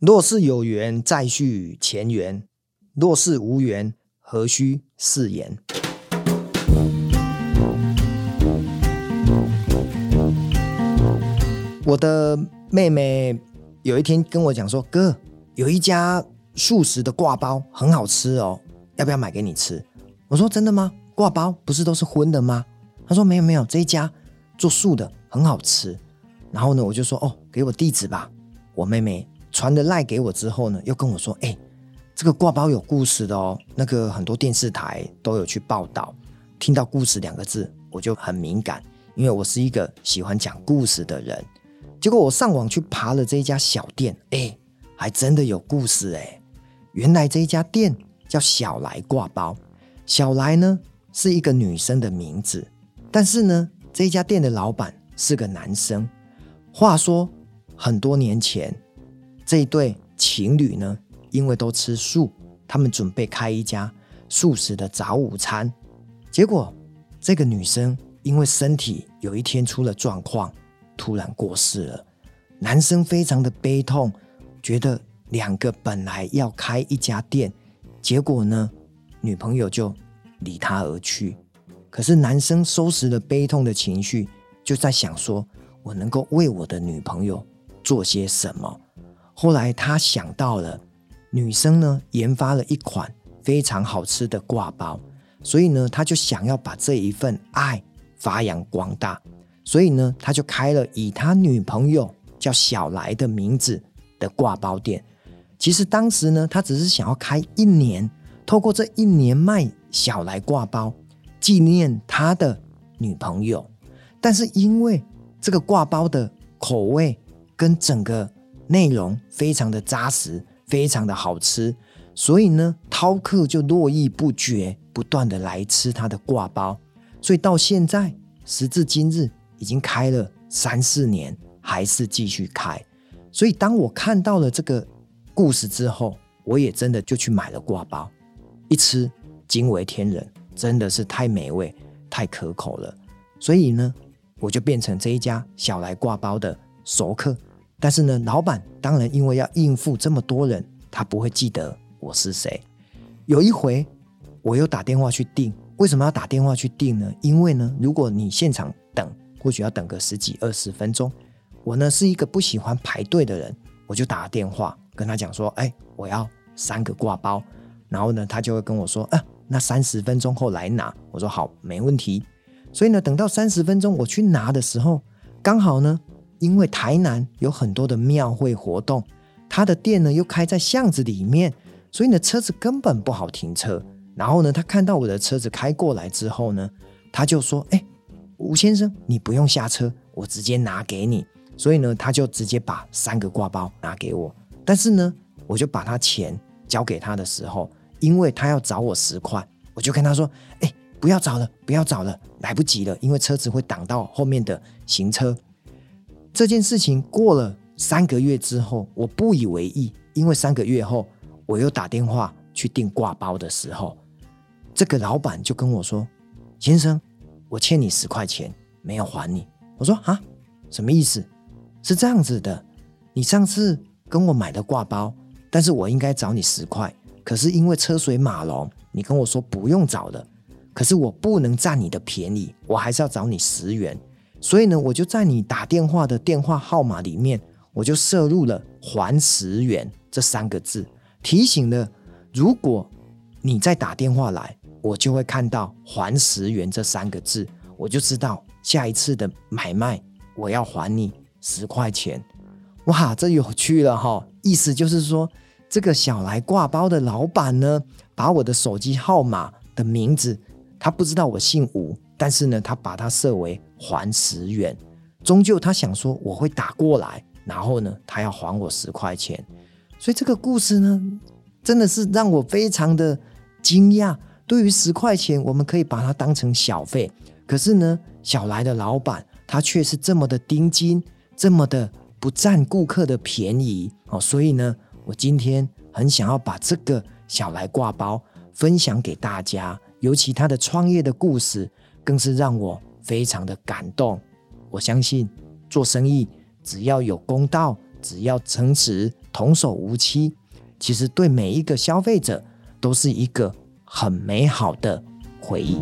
若是有缘，再续前缘；若是无缘，何须誓言？我的妹妹有一天跟我讲说：“哥，有一家素食的挂包很好吃哦，要不要买给你吃？”我说：“真的吗？挂包不是都是荤的吗？”他说：“没有没有，这一家做素的很好吃。”然后呢，我就说：“哦，给我地址吧。”我妹妹。传的赖给我之后呢，又跟我说：“哎、欸，这个挂包有故事的哦，那个很多电视台都有去报道。听到故事两个字，我就很敏感，因为我是一个喜欢讲故事的人。结果我上网去爬了这一家小店，哎、欸，还真的有故事哎。原来这一家店叫小来挂包，小来呢是一个女生的名字，但是呢，这一家店的老板是个男生。话说很多年前。”这一对情侣呢，因为都吃素，他们准备开一家素食的早午餐。结果，这个女生因为身体有一天出了状况，突然过世了。男生非常的悲痛，觉得两个本来要开一家店，结果呢，女朋友就离他而去。可是男生收拾了悲痛的情绪，就在想说：我能够为我的女朋友做些什么？后来他想到了女生呢，研发了一款非常好吃的挂包，所以呢，他就想要把这一份爱发扬光大，所以呢，他就开了以他女朋友叫小来的名字的挂包店。其实当时呢，他只是想要开一年，透过这一年卖小来挂包，纪念他的女朋友。但是因为这个挂包的口味跟整个内容非常的扎实，非常的好吃，所以呢，饕客就络绎不绝，不断的来吃他的挂包。所以到现在，时至今日，已经开了三四年，还是继续开。所以当我看到了这个故事之后，我也真的就去买了挂包，一吃惊为天人，真的是太美味、太可口了。所以呢，我就变成这一家小来挂包的熟客。但是呢，老板当然因为要应付这么多人，他不会记得我是谁。有一回，我又打电话去订，为什么要打电话去订呢？因为呢，如果你现场等，或许要等个十几二十分钟。我呢是一个不喜欢排队的人，我就打电话跟他讲说：“哎，我要三个挂包。”然后呢，他就会跟我说：“啊，那三十分钟后来拿。”我说：“好，没问题。”所以呢，等到三十分钟我去拿的时候，刚好呢。因为台南有很多的庙会活动，他的店呢又开在巷子里面，所以呢车子根本不好停车。然后呢，他看到我的车子开过来之后呢，他就说：“哎，吴先生，你不用下车，我直接拿给你。”所以呢，他就直接把三个挂包拿给我。但是呢，我就把他钱交给他的时候，因为他要找我十块，我就跟他说：“哎，不要找了，不要找了，来不及了，因为车子会挡到后面的行车。”这件事情过了三个月之后，我不以为意，因为三个月后我又打电话去订挂包的时候，这个老板就跟我说：“先生，我欠你十块钱，没有还你。”我说：“啊，什么意思？是这样子的，你上次跟我买的挂包，但是我应该找你十块，可是因为车水马龙，你跟我说不用找了，可是我不能占你的便宜，我还是要找你十元。”所以呢，我就在你打电话的电话号码里面，我就设入了“还十元”这三个字，提醒了，如果你再打电话来，我就会看到“还十元”这三个字，我就知道下一次的买卖我要还你十块钱。哇，这有趣了哈！意思就是说，这个小来挂包的老板呢，把我的手机号码的名字，他不知道我姓吴。但是呢，他把它设为还十元，终究他想说我会打过来，然后呢，他要还我十块钱，所以这个故事呢，真的是让我非常的惊讶。对于十块钱，我们可以把它当成小费，可是呢，小来的老板他却是这么的盯紧，这么的不占顾客的便宜哦。所以呢，我今天很想要把这个小来挂包分享给大家，尤其他的创业的故事。更是让我非常的感动。我相信做生意只要有公道只要诚实童叟无欺其实对每一个消费者都是一个很美好的回忆。